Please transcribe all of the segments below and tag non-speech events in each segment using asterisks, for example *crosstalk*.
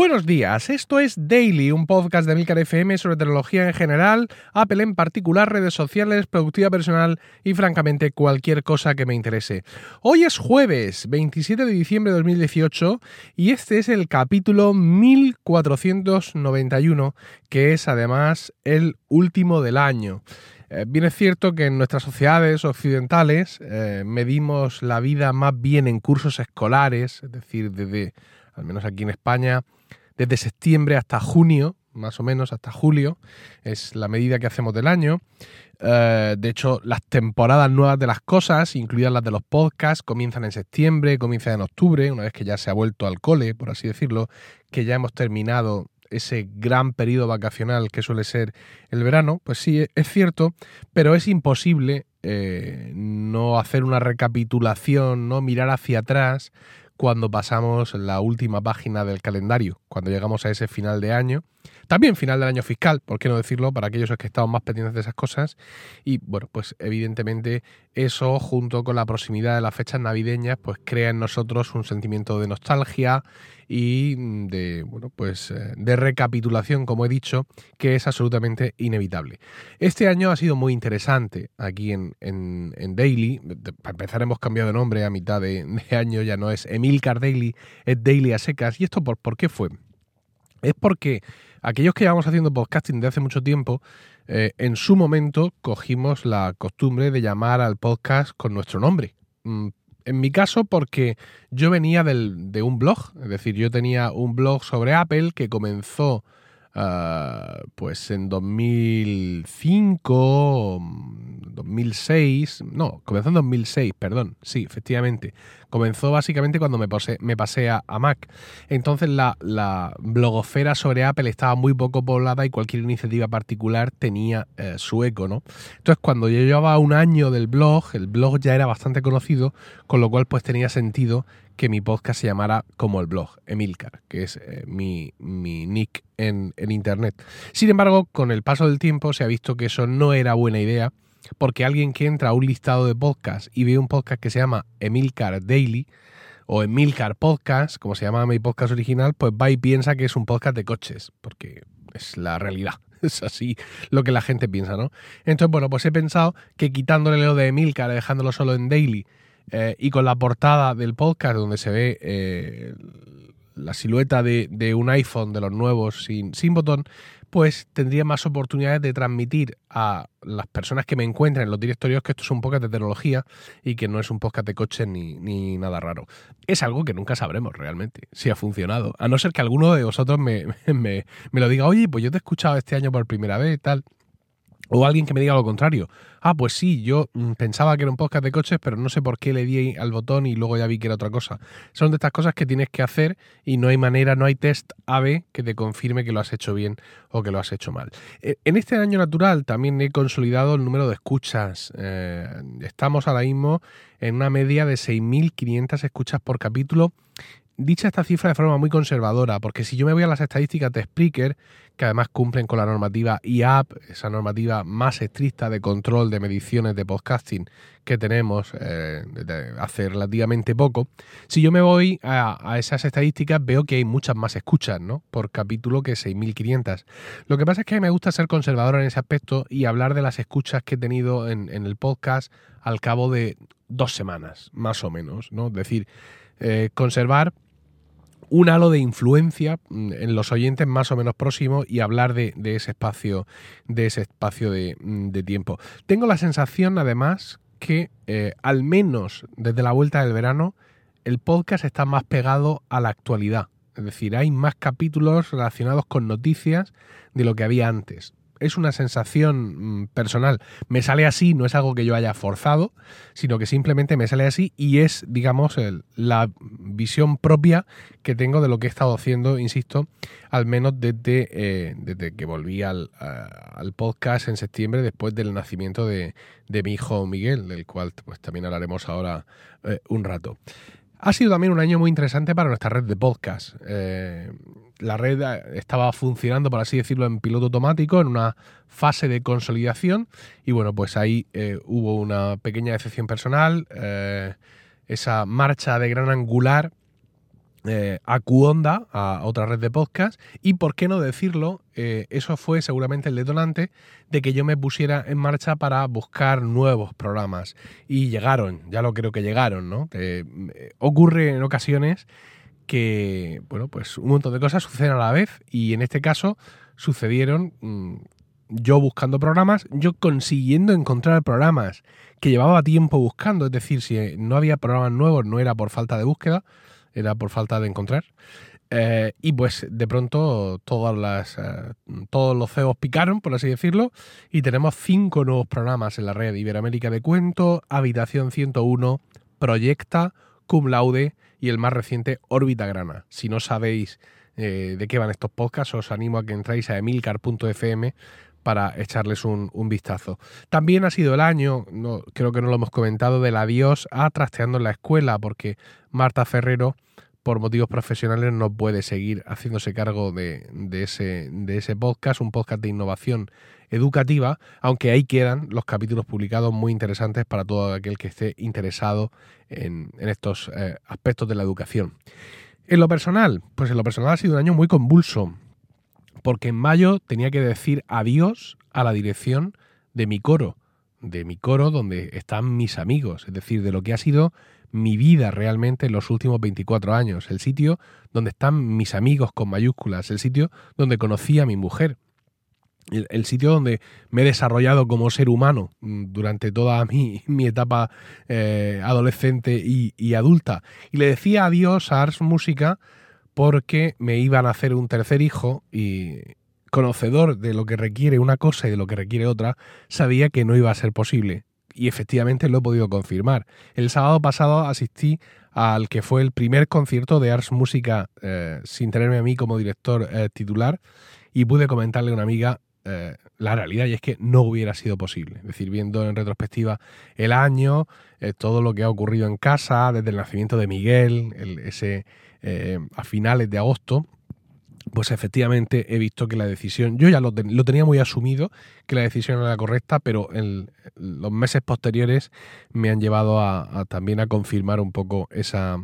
Buenos días, esto es Daily, un podcast de Milcar FM sobre tecnología en general, Apple en particular, redes sociales, productividad personal y francamente cualquier cosa que me interese. Hoy es jueves 27 de diciembre de 2018 y este es el capítulo 1491, que es además el último del año. Eh, bien es cierto que en nuestras sociedades occidentales eh, medimos la vida más bien en cursos escolares, es decir, desde, al menos aquí en España, desde septiembre hasta junio, más o menos hasta julio, es la medida que hacemos del año. Eh, de hecho, las temporadas nuevas de las cosas, incluidas las de los podcasts, comienzan en septiembre, comienzan en octubre, una vez que ya se ha vuelto al cole, por así decirlo, que ya hemos terminado ese gran periodo vacacional que suele ser el verano, pues sí, es cierto, pero es imposible eh, no hacer una recapitulación, no mirar hacia atrás cuando pasamos la última página del calendario, cuando llegamos a ese final de año. También final del año fiscal, por qué no decirlo, para aquellos que estamos más pendientes de esas cosas. Y bueno, pues evidentemente eso, junto con la proximidad de las fechas navideñas, pues crea en nosotros un sentimiento de nostalgia y de, bueno, pues eh, de recapitulación, como he dicho, que es absolutamente inevitable. Este año ha sido muy interesante aquí en, Daily. Para empezar, hemos cambiado de nombre a mitad de, año, ya no es Emilcar Daily, es Daily a secas. ¿Y esto por, por qué fue? Es porque aquellos que llevamos haciendo podcasting de hace mucho tiempo, eh, en su momento cogimos la costumbre de llamar al podcast con nuestro nombre. Mm, en mi caso, porque yo venía de un blog, es decir, yo tenía un blog sobre Apple que comenzó ah, pues en 2005, 2006, no, comenzó en 2006, perdón, sí, efectivamente. Comenzó básicamente cuando me, me pasé a, Mac. Entonces la, la, blogosfera sobre Apple estaba muy poco poblada y cualquier iniciativa particular tenía eh, su eco, ¿no? Entonces cuando yo llevaba un año del blog, el blog ya era bastante conocido, con lo cual pues tenía sentido que mi podcast se llamara como el blog, Emilcar, que es eh, mi, mi, nick en, en Internet. Sin embargo, con el paso del tiempo se ha visto que eso no era buena idea porque alguien que entra a un listado de podcasts y ve un podcast que se llama Emilcar Daily o Emilcar Podcast, como se llama mi podcast original, pues va y piensa que es un podcast de coches, porque es la realidad. *laughs* Es así lo que la gente piensa, ¿no? Entonces, bueno, pues he pensado que quitándole lo de Emilcar, dejándolo solo en Daily eh, y con la portada del podcast donde se ve eh, la silueta de, un iPhone de los nuevos sin, sin botón, pues tendría más oportunidades de transmitir a las personas que me encuentren en los directorios que esto es un podcast de tecnología y que no es un podcast de coche ni, ni nada raro. Es algo que nunca sabremos realmente si ha funcionado, a no ser que alguno de vosotros me, *laughs* me, me lo diga, oye, pues yo te he escuchado este año por primera vez y tal. O alguien que me diga lo contrario. Ah, pues sí, yo mm, pensaba que era un podcast de coches, pero no sé por qué le di al botón y luego ya vi que era otra cosa. Son de estas cosas que tienes que hacer y no hay manera, no hay test AB que te confirme que lo has hecho bien o que lo has hecho mal. E, en este año natural también he consolidado el número de escuchas. Eh, estamos ahora mismo en una media de 6.500 escuchas por capítulo dicha esta cifra de forma muy conservadora, porque si yo me voy a las estadísticas de Spreaker, que además cumplen con la normativa IAP, esa normativa más estricta de control de mediciones de podcasting que tenemos eh, hace relativamente poco, si yo me voy a, esas estadísticas veo que hay muchas más escuchas ¿no? por capítulo que 6.500. Lo que pasa es que me gusta ser conservador en ese aspecto y hablar de las escuchas que he tenido en, el podcast al cabo de dos semanas, más o menos, ¿no? Es decir, eh, conservar un halo de influencia mm, en los oyentes más o menos próximos y hablar de, ese espacio, de ese espacio mm, de, tiempo. Tengo la sensación, además, que eh, al menos desde la vuelta del verano, el podcast está más pegado a la actualidad. Es decir, hay más capítulos relacionados con noticias de lo que había antes es una sensación mm, personal. Me sale así, no es algo que yo haya forzado, sino que simplemente me sale así y es, digamos, la visión propia que tengo de lo que he estado haciendo, insisto, al menos desde, eh, desde que volví al, podcast en septiembre, después del nacimiento de, mi hijo Miguel, del cual pues, también hablaremos ahora eh, un rato. Ha sido también un año muy interesante para nuestra red de podcast. Eh, la red estaba funcionando, por así decirlo, en piloto automático, en una fase de consolidación. Y bueno, pues ahí eh, hubo una pequeña decepción personal. Eh, esa marcha de gran angular eh, a Cuonda, a otra red de podcast, y por qué no decirlo, eh, eso fue seguramente el detonante de que yo me pusiera en marcha para buscar nuevos programas. Y llegaron, ya lo creo que llegaron, ¿no? Eh, ocurre en ocasiones que, bueno, pues un montón de cosas suceden a la vez, y en este caso sucedieron mm, yo buscando programas, yo consiguiendo encontrar programas que llevaba tiempo buscando, es decir, si no había programas nuevos no era por falta de búsqueda, era por falta de encontrar. Eh, y pues de pronto todas las, eh, todos los CEOs picaron, por así decirlo, y tenemos cinco nuevos programas en la red Iberoamérica de Cuento, Habitación 101, Proyecta, Cum Laude y el más reciente Órbita Grana. Si no sabéis eh, de qué van estos podcasts, os animo a que entréis a emilcar.fm para echarles un, vistazo. También ha sido el año, no, creo que no lo hemos comentado, del adiós a Trasteando en la Escuela, porque Marta Ferrero, por motivos profesionales, no puede seguir haciéndose cargo de, ese, de ese podcast, un podcast de innovación educativa, aunque ahí quedan los capítulos publicados muy interesantes para todo aquel que esté interesado en, estos eh, aspectos de la educación. En lo personal, pues en lo personal ha sido un año muy convulso porque en mayo tenía que decir adiós a la dirección de mi coro, de mi coro donde están mis amigos, es decir, de lo que ha sido mi vida realmente en los últimos 24 años, el sitio donde están mis amigos con mayúsculas, el sitio donde conocí a mi mujer, el, sitio donde me he desarrollado como ser humano mm, durante toda *laughs* mi, etapa eh, adolescente y, y, adulta. Y le decía adiós a Ars Música porque me iban a hacer un tercer hijo y conocedor de lo que requiere una cosa y de lo que requiere otra, sabía que no iba a ser posible. Y efectivamente lo he podido confirmar. El sábado pasado asistí al que fue el primer concierto de Ars Música eh, sin tenerme a mí como director eh, titular y pude comentarle a una amiga eh, la realidad y es que no hubiera sido posible. Es decir, viendo en retrospectiva el año, todo lo que ha ocurrido en casa, desde el nacimiento de Miguel, ese eh, a finales de agosto, pues efectivamente he visto que la decisión, yo ya lo, tenía muy asumido, que la decisión era la correcta, pero en los meses posteriores me han llevado a, también a confirmar un poco esa,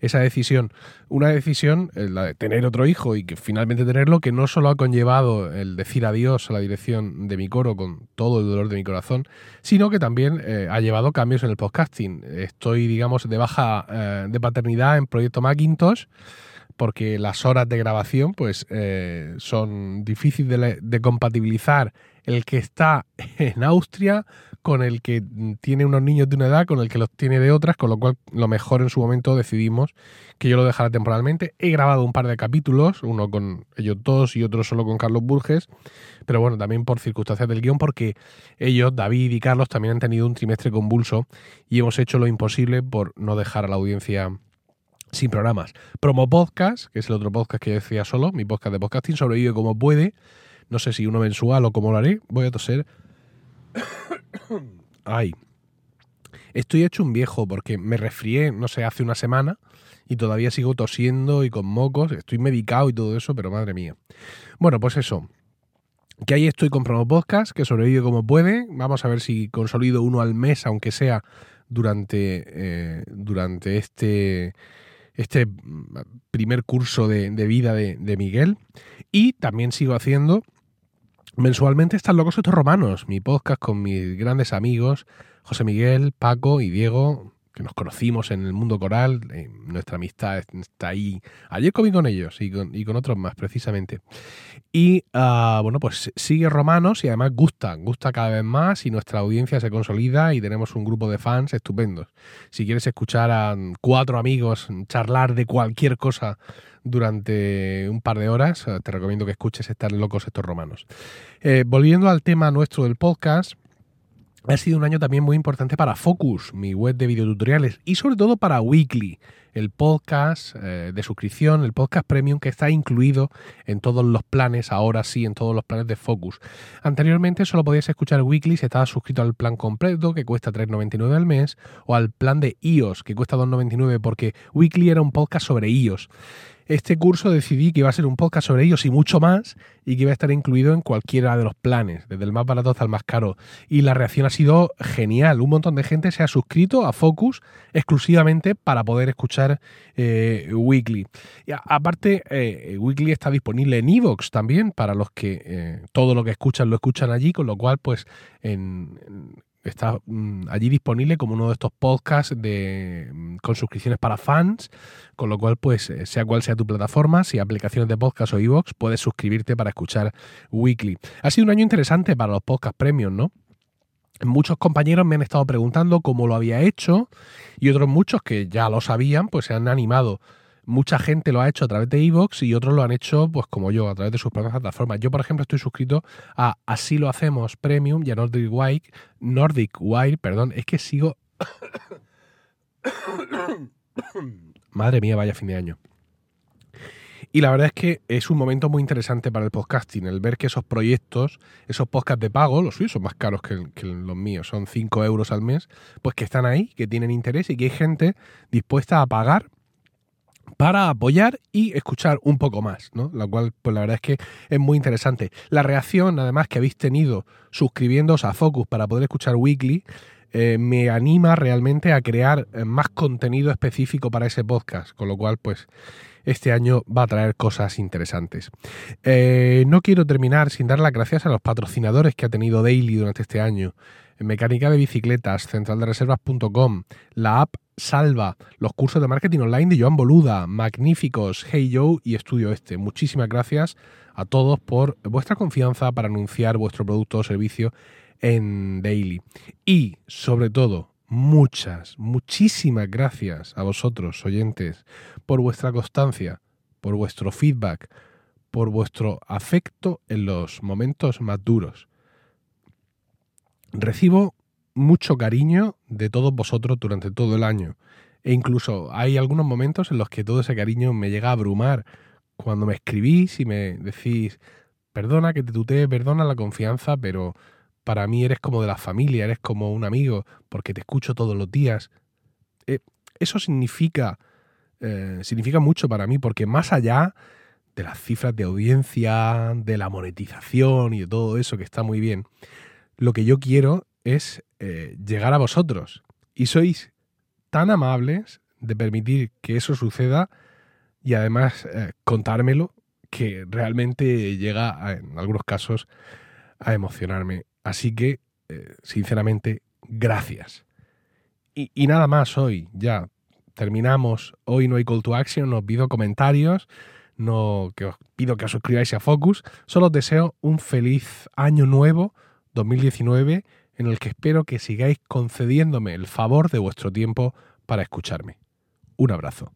esa decisión. Una decisión, eh, la de tener otro hijo y que finalmente tenerlo, que no solo ha conllevado el decir adiós a la dirección de mi coro con todo el dolor de mi corazón, sino que también eh, ha llevado cambios en el podcasting. Estoy, digamos, de baja de paternidad en Proyecto Macintosh porque las horas de grabación pues eh, son difíciles de, compatibilizar el que está *laughs* en Austria con el que tiene unos niños de una edad, con el que los tiene de otras, con lo cual lo mejor en su momento decidimos que yo lo dejara temporalmente. He grabado un par de capítulos, uno con ellos dos y otro solo con Carlos Burges, pero bueno, también por circunstancias del guion, porque ellos, David y Carlos, también han tenido un trimestre convulso y hemos hecho lo imposible por no dejar a la audiencia sin programas. Promo Podcast, que es el otro podcast que decía solo, mi podcast de podcasting, sobrevive como puede. No sé si uno mensual o cómo lo haré. Voy a toser. *coughs* Ay. Estoy hecho un viejo porque me resfrié, no sé, hace una semana y todavía sigo tosiendo y con mocos. Estoy medicado y todo eso, pero madre mía. Bueno, pues eso. Que ahí estoy con Promo Podcast, que sobrevive como puede. Vamos a ver si consolido uno al mes, aunque sea durante, eh, durante este este mm, primer curso de, vida de, Miguel. Y también sigo haciendo mensualmente Están locos estos romanos, mi podcast con mis grandes amigos, José Miguel, Paco y Diego, que nos conocimos en el mundo coral, eh, nuestra amistad está ahí. Ayer comí con ellos y con, otros más, precisamente. Y ah, bueno, pues sigue Romanos y además gusta, gusta cada vez más y nuestra audiencia se consolida y tenemos un grupo de fans estupendos. Si quieres escuchar a cuatro amigos charlar de cualquier cosa durante un par de horas, te recomiendo que escuches Estar locos estos romanos. Eh, volviendo al tema nuestro del podcast, ha sido un año también muy importante para Focus, mi web de videotutoriales, y sobre todo para Weekly, el podcast eh, de suscripción, el podcast premium que está incluido en todos los planes, ahora sí, en todos los planes de Focus. Anteriormente solo podías escuchar Weekly si estabas suscrito al plan completo, que cuesta 3,99 al mes, o al plan de iOS, que cuesta 2,99, porque Weekly era un podcast sobre iOS este curso decidí que iba a ser un podcast sobre ellos y mucho más y que iba a estar incluido en cualquiera de los planes, desde el más barato hasta el más caro. Y la reacción ha sido genial. Un montón de gente se ha suscrito a Focus exclusivamente para poder escuchar eh, Weekly. Y aparte, eh, Weekly está disponible en Evox también, para los que todo lo que escuchan lo escuchan allí, con lo cual, pues, está mm, allí disponible como uno de estos podcasts de, mm, con suscripciones para fans, con lo cual, pues, sea cual sea tu plataforma, si aplicaciones de podcast o Evox, puedes suscribirte para escuchar Weekly. Ha sido un año interesante para los podcast premium, ¿no? Muchos compañeros me han estado preguntando cómo lo había hecho y otros muchos que ya lo sabían, pues se han animado. Mucha gente lo ha hecho a través de Evox y otros lo han hecho, pues como yo, a través de sus propias plataformas. Yo, por ejemplo, estoy suscrito a Así lo hacemos Premium y a Nordic Wire. Nordic Wire, perdón, es que sigo. *coughs* *coughs* Madre mía, vaya fin de año. Y la verdad es que es un momento muy interesante para el podcasting, el ver que esos proyectos, esos podcasts de pago, los suyos son más caros que, los míos, son 5 euros al mes, pues que están ahí, que tienen interés y que hay gente dispuesta a pagar para apoyar y escuchar un poco más, ¿no? Lo cual, pues la verdad es que es muy interesante. La reacción, además, que habéis tenido suscribiéndoos a Focus para poder escuchar Weekly, eh, me anima realmente a crear eh, más contenido específico para ese podcast, con lo cual, pues este año va a traer cosas interesantes. Eh, no quiero terminar sin dar las gracias a los patrocinadores que ha tenido Daily durante este año. Mecánica de bicicletas, centraldereservas.com, la app Salva, los cursos de marketing online de Joan Boluda, magníficos, Hey Joe y Estudio Este. Muchísimas gracias a todos por vuestra confianza para anunciar vuestro producto o servicio en Daily. Y, sobre todo, muchas, muchísimas gracias a vosotros, oyentes, por vuestra constancia, por vuestro feedback, por vuestro afecto en los momentos más duros. Recibo mucho cariño de todos vosotros durante todo el año. E incluso hay algunos momentos en los que todo ese cariño me llega a abrumar. Cuando me escribís y me decís, perdona que te tutee, perdona la confianza, pero para mí eres como de la familia, eres como un amigo, porque te escucho todos los días. Eh, eso significa, eh, significa mucho para mí, porque más allá de las cifras de audiencia, de la monetización y de todo eso que está muy bien, lo que yo quiero es eh, llegar a vosotros. Y sois tan amables de permitir que eso suceda y además contármelo que realmente llega en algunos casos a emocionarme. Así que, eh, sinceramente, gracias. Y, nada más hoy, ya terminamos. Hoy no hay call to action, os pido comentarios, no, que os pido que os suscribáis a Focus. Solo os deseo un feliz año nuevo, 2019, en el que espero que sigáis concediéndome el favor de vuestro tiempo para escucharme. Un abrazo.